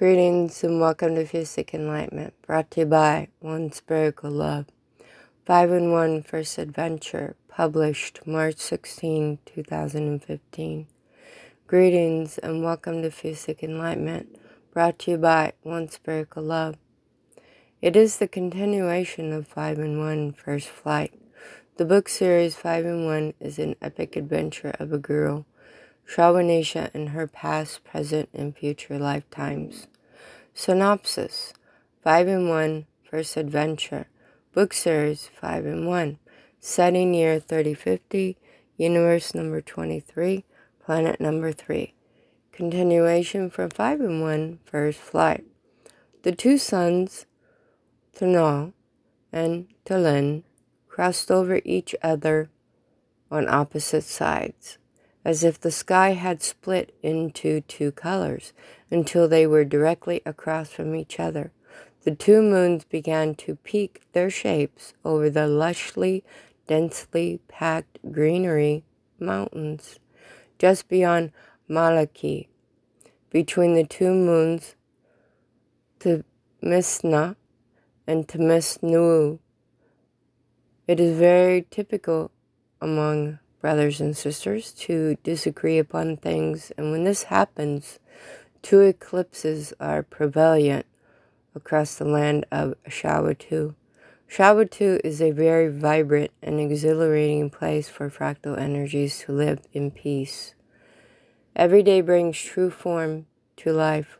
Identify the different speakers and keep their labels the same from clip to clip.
Speaker 1: Greetings and welcome to Fusic Enlightenment, brought to you by One Spiritual Love. 5 in 1 First Adventure, published March 16, 2015. Greetings and welcome to Fusic Enlightenment, brought to you by One Spiritual Love. It is the continuation of 5 in 1 First Flight. The book series 5 in 1 is an epic adventure of a girl Shrawanisha in her past, present, and future lifetimes. Synopsis. 5 in 1 First Adventure. Book Series 5 in 1 Setting Year 3050 Universe Number 23 Planet Number 3 Continuation from 5 in 1 First Flight. The two suns, Ternal and Talin, crossed over each other on opposite sides as if the sky had split into two colors until they were directly across from each other. The two moons began to peak their shapes over the lushly, densely packed greenery mountains just beyond Malaki. Between the two moons, Temisna and Temisnu, it is very typical among brothers and sisters, to disagree upon things. And when this happens, two eclipses are prevalent across the land of Shawatu. Shawatu is a very vibrant and exhilarating place for fractal energies to live in peace. Every day brings true form to life.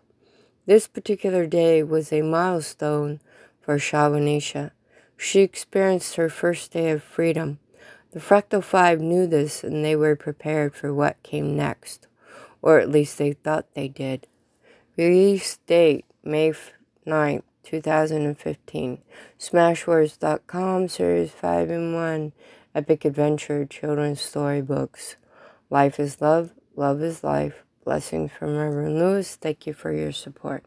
Speaker 1: This particular day was a milestone for Shavanisha. She experienced her first day of freedom the Fractal Five knew this and they were prepared for what came next, or at least they thought they did. Release date May 9th, 2015. Smashwords.com, Series 5 in 1, Epic Adventure Children's Storybooks. Life is love, love is life. Blessings from Reverend Lewis. Thank you for your support.